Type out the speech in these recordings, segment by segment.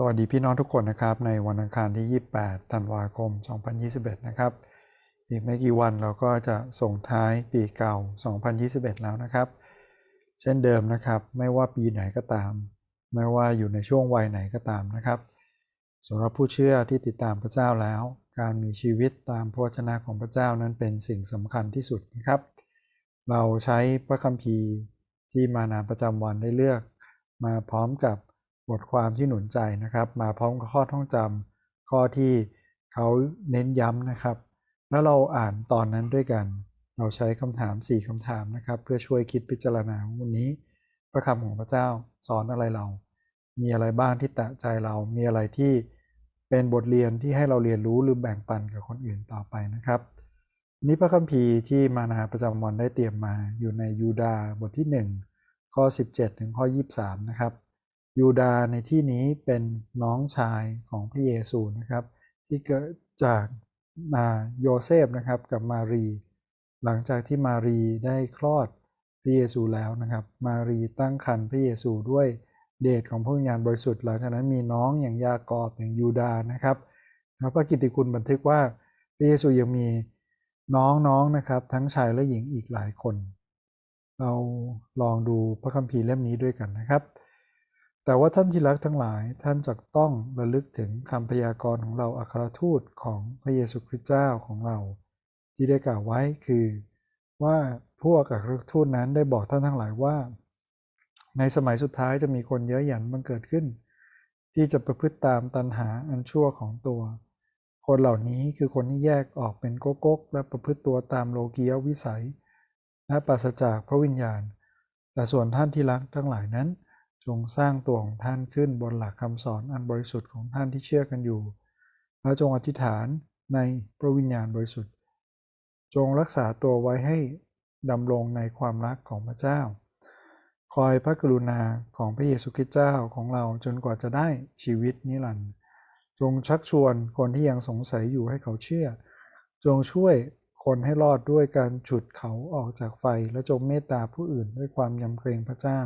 สวัสดีพี่น้องทุกคนนะครับ ในวันอังคารที่ 28 ธันวาคม 2021 นะครับ อีกไม่กี่วันเราก็จะส่งท้ายปีเก่า 2021 แล้วนะครับ เช่นเดิมนะครับ ไม่ว่าปีไหนก็ตาม ไม่ว่าอยู่ในช่วงวัยไหนก็ตามนะครับสำหรับผู้เชื่อที่ติดตามพระเจ้าแล้ว การมีชีวิตตามพระวจนะของพระเจ้านั้นเป็นสิ่งสำคัญที่สุดนะครับ เราใช้พระคัมภีร์ที่มานาประจำวันได้เลือก มาพร้อมกับ บทความที่หนุนใจนะครับ มาพร้อมข้อท่องจำข้อที่เขาเน้นย้ำนะครับ แล้วเราอ่านตอนนั้นด้วยกัน เราใช้คำถาม 4คำถามนะครับ เพื่อช่วยคิดพิจารณาวันนี้ พระคำของพระเจ้าสอนอะไรเรา มีอะไรบ้างที่แตะใจเรา มีอะไรที่เป็นบทเรียนที่ให้เราเรียนรู้หรือแบ่งปันกับคนอื่นต่อไปนะครับนี้พระคัมภีร์ที่มานาประจำวันได้เตรียมมาอยู่ในยูดาบทที่ 1 ข้อ 17 ถึงข้อ 23 นะครับ ยูดาในที่นี้เป็นน้องชายของพระเยซูนะครับ ที่เกิดจากนาโยเซฟนะครับกับมารี หลังจากที่มารีได้คลอดพระเยซูแล้วนะครับ มารีตั้งครรภ์พระเยซูด้วยเดชของพระวิญญาณบริสุทธิ์หลังจากนั้นมีน้องอย่างยากอบอย่างยูดานะครับพระกิตติคุณบันทึกว่าพระเยซูยังมีน้องๆนนะครับ ทั้งชายและหญิงอีกหลายคน เราลองดูพระคัมภีร์เล่มนี้ด้วยกันนะครับ แต่ว่าท่านที่รักทั้งหลายท่านจะต้องระลึกถึงคำพยากรณ์ของเราอัครทูตของพระเยซูคริสต์เจ้าของเรา ที่ได้กล่าวไว้คือ ว่าพวกอัครทูตนั้นได้บอกท่านทั้งหลายว่า ในสมัยสุดท้ายจะมีคนเยอะหยันบังเกิดขึ้น ที่จะประพฤติตามตันหาอันชั่วของตัว คนเหล่านี้คือคนที่แยกออกเป็นโกโก้และประพฤติตัวตามโลกียวิสัย และปราศจากพระวิญญาณ แต่ส่วนท่านที่รักทั้งหลายนั้น จงสร้างตัวของท่านขึ้นบนหลักคำสอนอันบริสุทธิ์ของท่านที่เชื่อกันอยู่ และจงอธิษฐานในพระวิญญาณบริสุทธิ์ จงรักษาตัวไว้ให้ดำรงในความรักของพระเจ้า คอยพระกรุณาของพระเยซูคริสต์เจ้าของเราจนกว่าจะได้ชีวิตนิรันดร์จงชักชวนคนที่ยังสงสัยอยู่ให้เขาเชื่อ จงช่วยคนให้รอดด้วยการฉุดเขาออกจากไฟและจงเมตตาผู้อื่นด้วยความยำเกรงพระเจ้า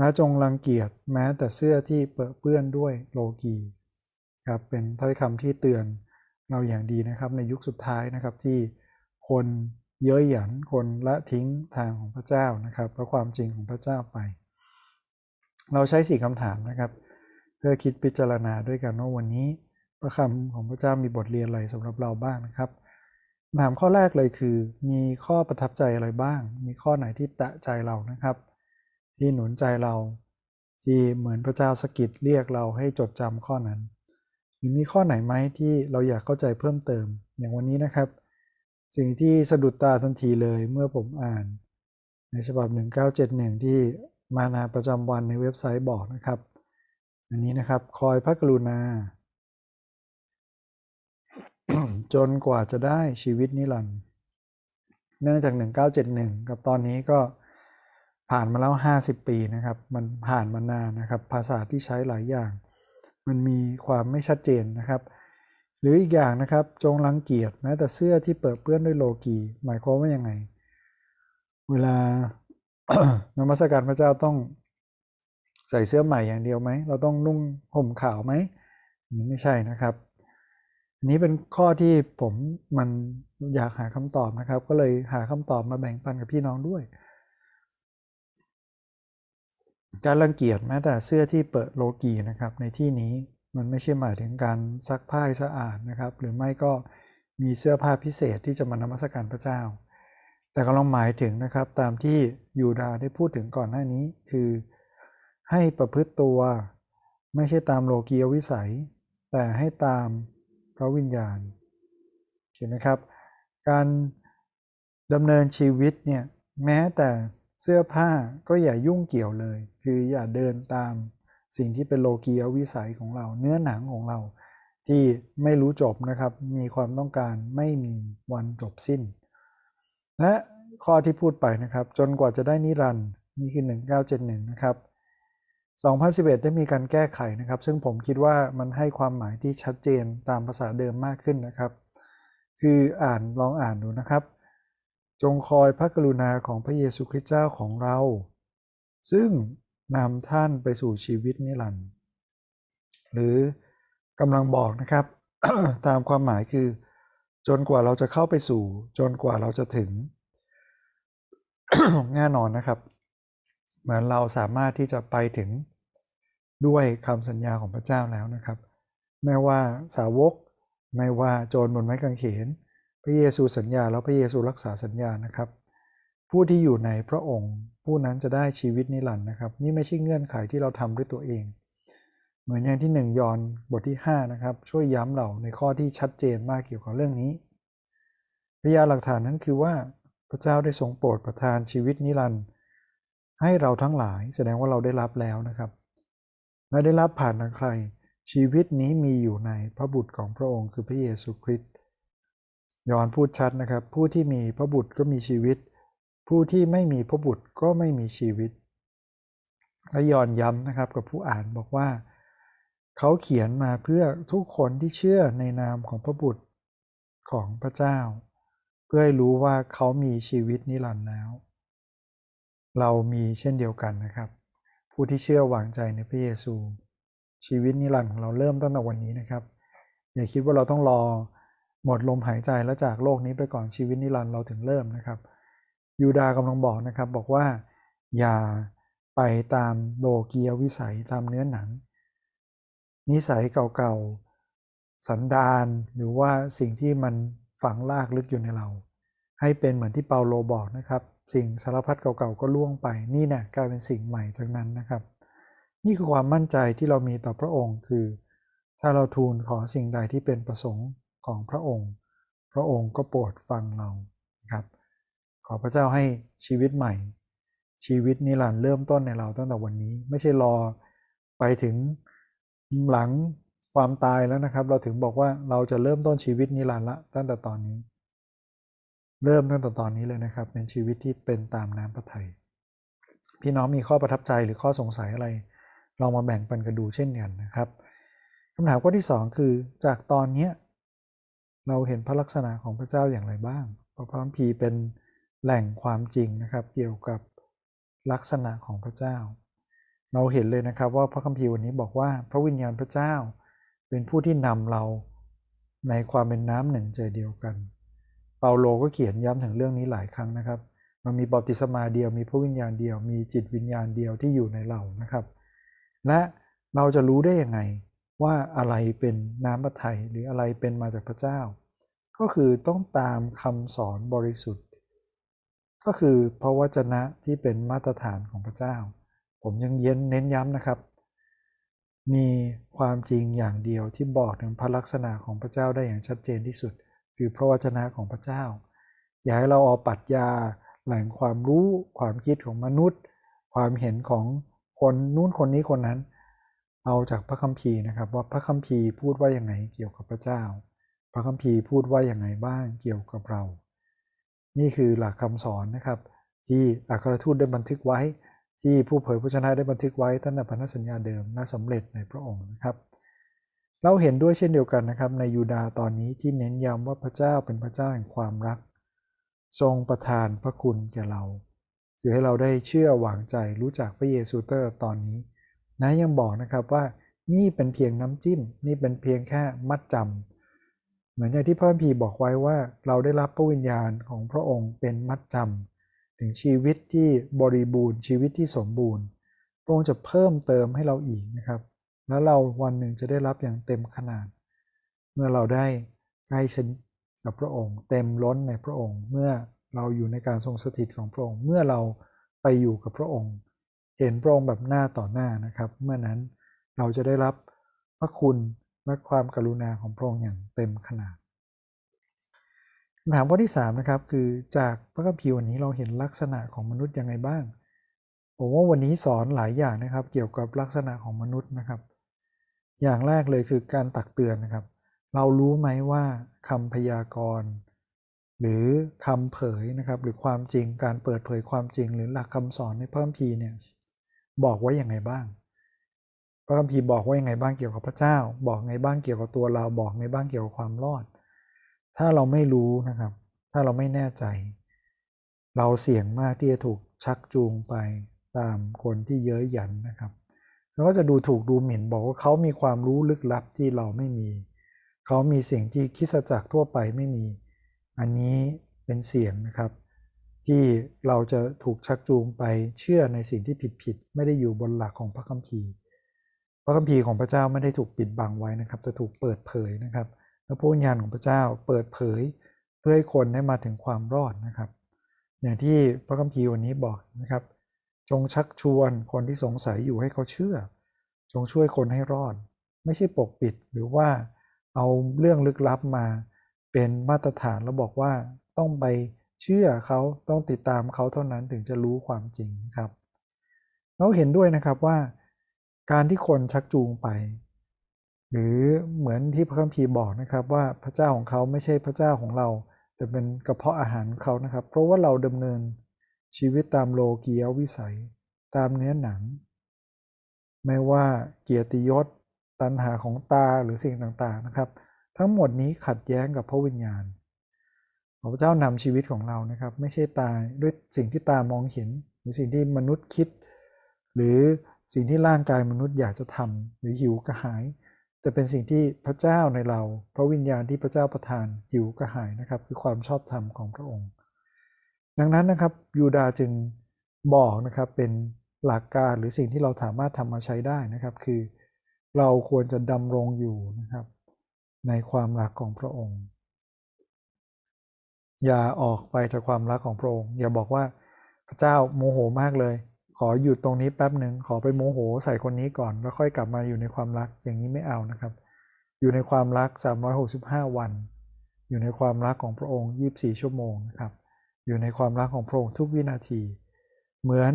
นะจงรังเกียจแม้แต่เสื้อที่เปื้อนด้วยโลกีครับเป็นถ้อยคำที่เตือนเราอย่างดีนะครับ ในยุคสุดท้ายนะครับที่คนเย้ยหยันคนละทิ้งทางของพระเจ้านะครับเพราะความจริงของพระเจ้าไป เราใช้สี่คำถามนะครับ เพื่อคิดพิจารณาด้วยกันว่าวันนี้พระคำของพระเจ้ามีบทเรียนอะไรสำหรับเราบ้างนะครับถามข้อแรกเลยคือ มีข้อประทับใจอะไรบ้าง มีข้อไหนที่แตะใจเรานะครับ ที่หนุนใจเรา ที่เหมือนพระเจ้าสกิดเรียกเราให้จดจำข้อนั้นหรือมีข้อไหนไหมที่เราอยากเข้าใจเพิ่มเติม อย่างวันนี้นะครับ สิ่งที่สะดุดตาทันทีเลยเมื่อผมอ่าน ในฉบับ 1971 ที่มานาประจำวันในเว็บไซต์บอกนะครับ อันนี้นะครับคอยพระกรุณา จนกว่าจะได้ชีวิตนิรันดร์เนื่องจาก 1971 กับตอนนี้ก็ ผ่านมาแล้ว 50 ปีนะครับ มันผ่านมานานนะครับ ภาษาที่ใช้หลายอย่าง มันมีความไม่ชัดเจนนะครับ หรืออีกอย่างนะครับ จงรังเกียจแม้แต่เสื้อที่เปิดเปื้อนด้วยโลกี หมายความว่ายังไง เวลานมัสการพระเจ้าต้องใส่เสื้อใหม่อย่างเดียวไหม เราต้องนุ่งห่มขาวไหมนี่ไม่ใช่นะครับ อันนี้เป็นข้อที่ผมมันอยากหาคำตอบนะครับ ก็เลยหาคำตอบมาแบ่งปันกับพี่น้องด้วย การรังเกียจแม้แต่เสื้อที่เปิดโลกีนะครับ ในที่นี้มันไม่ใช่หมายถึงการซักผ้าสะอาดนะครับ หรือไม่ก็มีเสื้อผ้าพิเศษที่จะมานมัสการพระเจ้า แต่กำลังหมายถึงนะครับตามที่ยูดาได้พูดถึงก่อนหน้านี้ คือให้ประพฤติตัวไม่ใช่ตามโลกียวิสัย แต่ให้ตามพระวิญญาณเห็นไหมครับ การดำเนินชีวิตเนี่ยแม้แต่ เสื้อผ้าก็อย่ายุ่งเกี่ยวเลย คืออย่าเดินตามสิ่งที่เป็นโลกียวิสัยของเรา เนื้อหนังของเรา ที่ไม่รู้จบนะครับ มีความต้องการไม่มีวันจบสิ้น และข้อที่พูดไปนะครับ จนกว่าจะได้นิรันด์นี่คือ 1971 นะครับ 2011 ได้มีการแก้ไขนะครับ ซึ่งผมคิดว่ามันให้ความหมายที่ชัดเจนตามภาษาเดิมมากขึ้นนะครับ คืออ่านลองอ่านดูนะครับ จงคอยพระกรุณาของพระเยซูคริสต์เจ้าของเรา ซึ่งนำท่านไปสู่ชีวิตนิรันดร์หรือกำลังบอกนะครับ ตามความหมายคือ จนกว่าเราจะเข้าไปสู่ จนกว่าเราจะถึง แน่นอนนะครับ เหมือนเราสามารถที่จะไปถึงด้วยคำสัญญาของพระเจ้าแล้วนะครับ ไม่ว่าสาวก ไม่ว่าโจรบนไม้กางเขน พระเยซูสัญญาแล้วพระเยซูรักษาสัญญานะครับ ผู้ที่อยู่ในพระองค์ ผู้นั้นจะได้ชีวิตนิรันดร์นะครับ นี่ไม่ใช่เงื่อนไขที่เราทำด้วยตัวเอง เหมือนอย่างที่หนึ่งยอนบทที่ 5 นะครับ ช่วยย้ำเราในข้อที่ชัดเจนมากเกี่ยวกับเรื่องนี้พยานหลักฐานนั้นคือว่าพระเจ้าได้ทรงโปรดประทานชีวิตนิรันดร์ให้เราทั้งหลายแสดงว่าเราได้รับแล้วนะครับและได้รับผ่านทางใคร ชีวิตนี้มีอยู่ในพระบุตรของพระองค์คือพระเยซูคริสต์ ยอนพูดชัดนะครับ ผู้ที่มีพระบุตรก็มีชีวิต ผู้ที่ไม่มีพระบุตรก็ไม่มีชีวิต และยอนย้ำนะครับกับผู้อ่านบอกว่า เขาเขียนมาเพื่อทุกคนที่เชื่อในนามของพระบุตรของพระเจ้า เพื่อให้รู้ว่าเขามีชีวิตนิรันดร์แล้ว เรามีเช่นเดียวกันนะครับ ผู้ที่เชื่อวางใจในพระเยซู ชีวิตนิรันดร์ของเราเริ่มตั้งแต่วันนี้นะครับ อย่าคิดว่าเราต้องรอ หมดลมหายใจแล้วจากโลกนี้ไปก่อนชีวิตนิรันดร์เราถึงเริ่มนะครับ ยูดากำลังบอกนะครับบอกว่าอย่าไปตามโลกียวิสัยตามเนื้อหนัง นิสัยเก่าๆ สันดานหรือว่าสิ่งที่มันฝังลากลึกอยู่ในเรา ให้เป็นเหมือนที่เปาโลบอกนะครับ สิ่งสารพัดเก่าๆ ก็ล่วงไปนี่เนี่ยกลายเป็นสิ่งใหม่ทั้งนั้นนะครับ นี่คือความมั่นใจที่เรามีต่อพระองค์คือ ถ้าเราทูลขอสิ่งใดที่เป็นประสงค์ ของพระองค์ พระองค์ก็โปรดฟังเราครับ ขอพระเจ้าให้ชีวิตใหม่ ชีวิตนิรันดร์เริ่มต้นในเราตั้งแต่วันนี้ ไม่ใช่รอไปถึงหลังความตายแล้วนะครับ เราถึงบอกว่าเราจะเริ่มต้นชีวิตนิรันดร์ละตั้งแต่ตอนนี้ เริ่มตั้งแต่ตอนนี้เลยนะครับ เป็นชีวิตที่เป็นตามน้ำพระทัยพี่น้องมีข้อประทับใจหรือข้อสงสัยอะไร ลองมาแบ่งปันกันดูเช่นกันนะครับคำถามข้อที่ 2 คือจากตอนนี้ เราเห็นพระลักษณะของพระเจ้าอย่างไรบ้าง พระพรพีเป็นแหล่งความจริงนะครับ เกี่ยวกับลักษณะของพระเจ้า เราเห็นเลยนะครับว่าพระคัมภีร์วันนี้บอกว่าพระวิญญาณพระเจ้า เป็นผู้ที่นำเราในความเป็นน้ำหนึ่งใจเดียวกัน เปาโลก็เขียนย้ำถึงเรื่องนี้หลายครั้งนะครับ มันมีบอติสมาเดียว มีพระวิญญาณเดียว มีจิตวิญญาณเดียวที่อยู่ในเรานะครับ และเราจะรู้ได้ยังไง ว่าอะไรเป็นน้ำพระทัยหรืออะไรเป็นมาจากพระเจ้า ก็คือต้องตามคำสอนบริสุทธิ์ ก็คือพระวจนะที่เป็นมาตรฐานของพระเจ้า ผมยังเย็นเน้นย้ำนะครับ มีความจริงอย่างเดียวที่บอกถึงพระลักษณะของพระเจ้าได้อย่างชัดเจนที่สุด คือพระวจนะของพระเจ้า อย่าให้เราเอาปัจญาแหล่งความรู้ความคิดของมนุษย์ ความเห็นของคนนู้นคนนี้คนนั้น เอาจากพระคัมภีร์นะครับว่าพระคัมภีร์พูดว่าอย่างไงเกี่ยวกับพระเจ้า พระคัมภีร์พูดว่าอย่างไงบ้างเกี่ยวกับเรา นี่คือหลักคำสอนนะครับ ที่อัครทูตได้บันทึกไว้ ที่ผู้เผยพระชนะได้บันทึกไว้ตั้งแต่พันธสัญญาเดิมน่าสำเร็จในพระองค์นะครับ เราเห็นด้วยเช่นเดียวกันนะครับ ในยูดาตอนนี้ที่เน้นย้ำว่าพระเจ้าเป็นพระเจ้าแห่งความรัก ทรงประทานพระคุณแก่เราคือให้เราได้เชื่อหวังใจรู้จักพระเยซูเตอร์ตอนนี้ นะยังบอกนะครับว่านี่เป็นเพียงน้ำจิ้ม นี่เป็นเพียงแค่มัดจำเหมือนอย่างที่พระพีบอกไว้ว่าเราได้รับพระวิญญาณของพระองค์เป็นมัดจำถึงชีวิตที่บริบูรณ์ ชีวิตที่สมบูรณ์พระองค์จะเพิ่มเติมให้เราอีกนะครับ แล้วเราวันหนึ่งจะได้รับอย่างเต็มขนาด เมื่อเราได้ใกล้ชิดกับพระองค์ เต็มล้นในพระองค์ เมื่อเราอยู่ในการทรงสถิตของพระองค์ เมื่อเราไปอยู่กับพระองค์ เห็นพระองค์แบบหน้าต่อหน้านะครับ เมื่อนั้นเราจะได้รับพระคุณและความกรุณาของพระองค์อย่างเต็มขนาดคำถามข้อที่3นะครับคือจากพระคัมภีร์วันนี้เราเห็นลักษณะของมนุษย์ยังไงบ้าง ผมว่าวันนี้สอนหลายอย่างนะครับ เกี่ยวกับลักษณะของมนุษย์นะครับ อย่างแรกเลยคือการตักเตือนนะครับ เรารู้ไหมว่าคำพยากรณ์หรือคำเผยนะครับ หรือความจริงการเปิดเผยความจริง หรือหลักคำสอนในพระคัมภีร์เนี่ย บอกไว้อย่างไงบ้าง พระคัมภีร์บอกว่ายังไงบ้างเกี่ยวกับพระเจ้า บอกไงบ้างเกี่ยวกับตัวเราบอกไงบ้างเกี่ยวกับความรอด ถ้าเราไม่รู้นะครับ ถ้าเราไม่แน่ใจ เราเสี่ยงมากที่จะถูกชักจูงไปตามคนที่เย้ยหยันนะครับแล้วก็จะดูถูกดูหมิ่นบอกว่าเขามีความรู้ลึกลับที่เราไม่มี เขามีสิ่งที่คิดจักรทั่วไปไม่มี อันนี้เป็นเสียงนะครับ ที่เราจะถูกชักจูงไปเชื่อในสิ่งที่ผิดๆไม่ได้อยู่บนหลักของพระคัมภีร์ พระคัมภีร์ของพระเจ้าไม่ได้ถูกปิดบังไว้นะครับ แต่ถูกเปิดเผยนะครับและพระวิญญาณของพระเจ้าเปิดเผย เพื่อให้คนได้มาถึงความรอดนะครับ อย่างที่พระคัมภีร์วันนี้บอกนะครับ จงชักชวนคนที่สงสัยอยู่ให้เขาเชื่อ จงช่วยคนให้รอด ไม่ใช่ปกปิดหรือว่าเอาเรื่องลึกลับมาเป็นมาตรฐานแล้วบอกว่าต้องไป เชื่อเขาต้องติดตามเขาเท่านั้นถึงจะรู้ความจริงนะครับ เราเห็นด้วยนะครับว่า การที่คนชักจูงไป หรือเหมือนที่พระคัมภีร์บอกนะครับ ว่าพระเจ้าของเขาไม่ใช่พระเจ้าของเรา แต่เป็นกระเพาะอาหารเขานะครับ เพราะว่าเราดำเนินชีวิตตามโลกียวิสัย ตามเนื้อหนัง ไม่ว่าเกียรติยศตัณหาของตาหรือสิ่งต่างๆนะครับ ทั้งหมดนี้ขัดแย้งกับพระวิญญาณ พระเจ้านำชีวิตของเรานะครับ ไม่ใช่ตายด้วยสิ่งที่ตามองเห็น หรือสิ่งที่มนุษย์คิด หรือสิ่งที่ร่างกายมนุษย์อยากจะทำหรือหิวกระหาย แต่เป็นสิ่งที่พระเจ้าในเรา พระวิญญาณที่พระเจ้าประทานหิวกระหายนะครับ คือความชอบธรรมของพระองค์ ดังนั้นนะครับยูดาจึงบอกนะครับเป็นหลักการหรือสิ่งที่เราสามารถทำมาใช้ได้นะครับ คือ เราควรจะดำรงอยู่นะครับ ในความรักของพระองค์ อย่าออกไปจากความรักของพระองค์อย่าบอกว่าพระเจ้าโมโหมากเลย ขอหยุดตรงนี้แป๊บหนึ่งขอไปโมโหใส่คนนี้ก่อน แล้วค่อยกลับมาอยู่ในความรักอย่างนี้ไม่เอานะครับ อยู่ในความรัก 365 วัน อยู่ในความรักของพระองค์ 24 ชั่วโมงนะครับ อยู่ในความรักของพระองค์ทุกวินาที เหมือน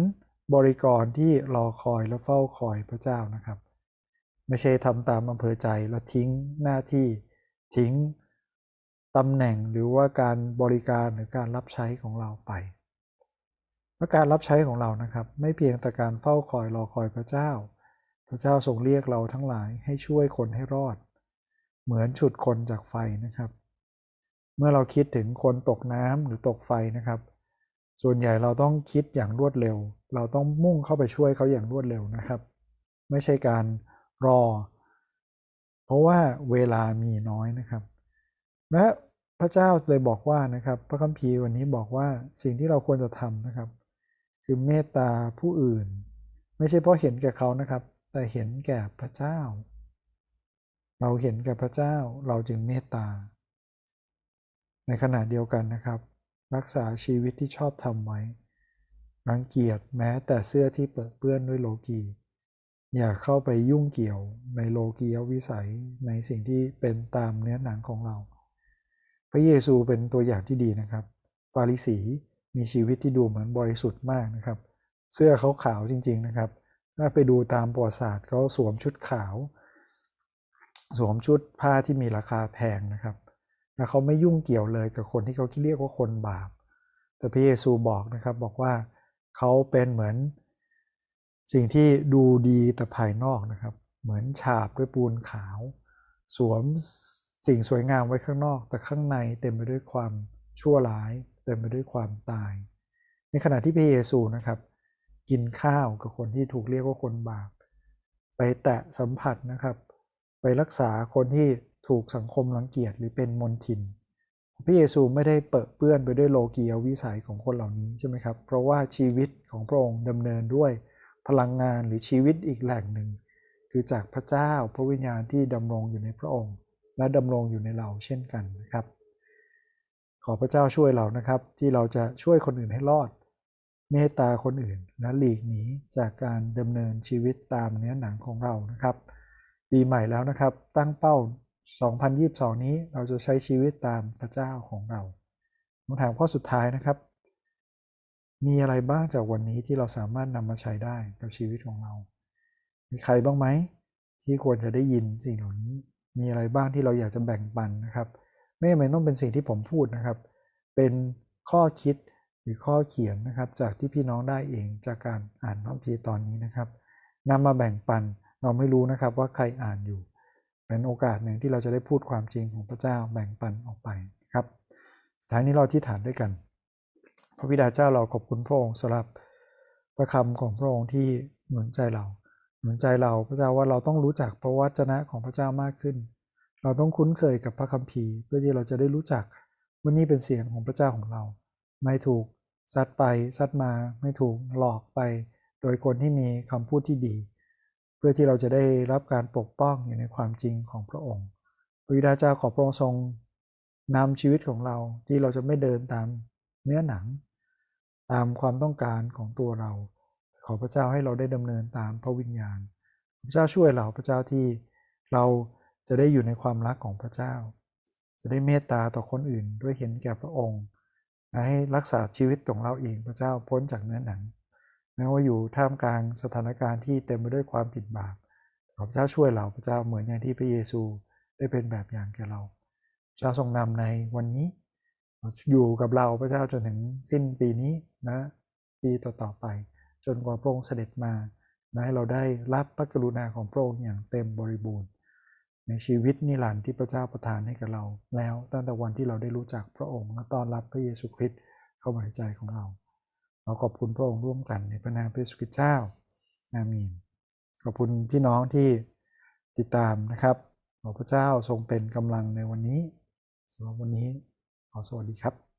บริกรที่รอคอยและเฝ้าคอยพระเจ้านะครับ ไม่ใช่ทำตามอำเภอใจแล้วทิ้งหน้าที่ทิ้ง ตำแหน่งหรือว่าการบริการหรือการรับใช้ของเราไปและการรับใช้ของเรานะครับ ไม่เพียงแต่การเฝ้าคอยรอคอยพระเจ้า พระเจ้าทรงเรียกเราทั้งหลายให้ช่วยคนให้รอด เหมือนฉุดคนจากไฟนะครับ เมื่อเราคิดถึงคนตกน้ำหรือตกไฟนะครับ ส่วนใหญ่เราต้องคิดอย่างรวดเร็ว เราต้องมุ่งเข้าไปช่วยเขาอย่างรวดเร็วนะครับ ไม่ใช่การรอ เพราะว่าเวลามีน้อยนะครับ และพระเจ้าเลยบอกว่านะครับ พระคัมภีร์วันนี้บอกว่าสิ่งที่เราควรจะทำนะครับ คือเมตตาผู้อื่น ไม่ใช่เพราะเห็นแก่เขานะครับ แต่เห็นแก่พระเจ้า เราเห็นแก่พระเจ้าเราจึงเมตตา ในขณะเดียวกันนะครับ รักษาชีวิตที่ชอบทำไว้รังเกียจแม้แต่เสื้อที่เปื้อเปื้อนด้วยโลกี อย่าเข้าไปยุ่งเกี่ยวในโลกียวิสัยในสิ่งที่เป็นตามเนื้อหนังของเรา พระเยซูเป็นตัวอย่างที่ดีนะครับ ฟาริสีมีชีวิตที่ดูเหมือนบริสุทธิ์มากนะครับ เสื้อเขาขาวจริง ๆนะครับ ถ้าไปดูตามประวัติศาสตร์เขาสวมชุดขาว สวมชุดผ้าที่มีราคาแพงนะครับ และเขาไม่ยุ่งเกี่ยวเลยกับคนที่เขาคิดเรียกว่าคนบาป แต่พระเยซูบอกนะครับบอกว่าเขาเป็นเหมือนสิ่งที่ดูดีแต่ภายนอกนะครับ เหมือนฉาบด้วยปูนขาว สวม สิ่งสวยงามไว้ข้างนอก แต่ข้างในเต็มไปด้วยความชั่วร้าย เต็มไปด้วยความตาย ในขณะที่พระเยซูนะครับ กินข้าวกับคนที่ถูกเรียกว่าคนบาป ไปแตะสัมผัสนะครับ ไปรักษาคนที่ถูกสังคมรังเกียจหรือเป็นมนทินพระเยซูไม่ได้เปิดเปื้อนไปด้วยโลกียวิสัยของคนเหล่านี้ใช่ไหมครับ เพราะว่าชีวิตของพระองค์ดำเนินด้วยพลังงานหรือชีวิตอีกแหล่งหนึ่ง คือจากพระเจ้าพระวิญญาณที่ดำรงอยู่ในพระองค์ และดำรงอยู่ในเราเช่นกันนะครับ ขอพระเจ้าช่วยเรานะครับ ที่เราจะช่วยคนอื่นให้รอด เมตตาคนอื่นและหลีกหนีจากการดำเนินชีวิตตามเนื้อหนังของเรานะครับปีใหม่แล้วนะครับ ตั้งเป้า 2022 นี้เราจะใช้ชีวิตตามพระเจ้าของเราคำถามข้อสุดท้ายนะครับ มีอะไรบ้างจากวันนี้ที่เราสามารถนำมาใช้ได้กับชีวิตของเรา มีใครบ้างไหมที่ควรจะได้ยินสิ่งเหล่านี้ มีอะไรบ้างที่เราอยากจะแบ่งปันนะครับ ไม่จำเป็นต้องเป็นสิ่งที่ผมพูดนะครับ เป็นข้อคิดหรือข้อเขียนนะครับ จากที่พี่น้องได้เองจากการอ่านพระพีตอนนี้นะครับนำมาแบ่งปันเราไม่รู้นะครับว่าใครอ่านอยู่ เป็นโอกาสหนึ่งที่เราจะได้พูดความจริงของพระเจ้าแบ่งปันออกไปครับสุดท้ายนี้เราที่ฐานด้วยกัน พระบิดาเจ้าเราขอบคุณพระองค์สำหรับพระคำของพระองค์ที่หนุนใจเรา หนุนใจเราพระเจ้าว่าเราต้องรู้จักพระวจนะของพระเจ้ามากขึ้น เราต้องคุ้นเคยกับพระคัมภีร์ เพื่อที่เราจะได้รู้จักว่านี่เป็นเสียงของพระเจ้าของเรา ไม่ถูกซัดไปซัดมาไม่ถูกหลอกไป โดยคนที่มีคำพูดที่ดี เพื่อที่เราจะได้รับการปกป้องอยู่ในความจริงของพระองค์พระบิดาเจ้าขอพระองค์ทรงนำชีวิตของเราที่เราจะไม่เดินตามเนื้อหนัง ตามความต้องการของตัวเรา ขอพระเจ้าให้เราได้ดำเนินตามพระวิญญาณ พระเจ้าช่วยเราพระเจ้าที่เราจะได้อยู่ในความรักของพระเจ้า จะได้เมตตาต่อคนอื่นด้วยเห็นแก่พระองค์และให้รักษาชีวิตของเราเองพระเจ้าพ้นจากเนื้อหนังแม้ว่าอยู่ท่ามกลางสถานการณ์ที่เต็มไปด้วยความผิดบาปขอพระเจ้าช่วยเราพระเจ้าเหมือนอย่างที่พระเยซูได้เป็นแบบอย่างแก่เราพระเจ้าทรงนำในวันนี้ อยู่กับเราพระเจ้าจนถึงสิ้นปีนี้นะ ปีต่อๆไป จนกว่าพระองค์เสด็จมาและให้เราได้รับพระกรุณาของพระองค์อย่างเต็มบริบูรณ์ ในชีวิตนิรันดร์ที่พระเจ้าประทานให้กับเรา แล้วตั้งแต่วันที่เราได้รู้จักพระองค์และต้อนรับพระเยซูคริสต์เข้ามาในใจของเรา เราขอบคุณพระองค์ร่วมกันในพระนามพระเยซูคริสต์เจ้าอาเมนขอบคุณพี่น้องที่ติดตามนะครับขอพระเจ้าทรงเป็นกำลังในวันนี้สำหรับวันนี้ขอสวัสดีครับ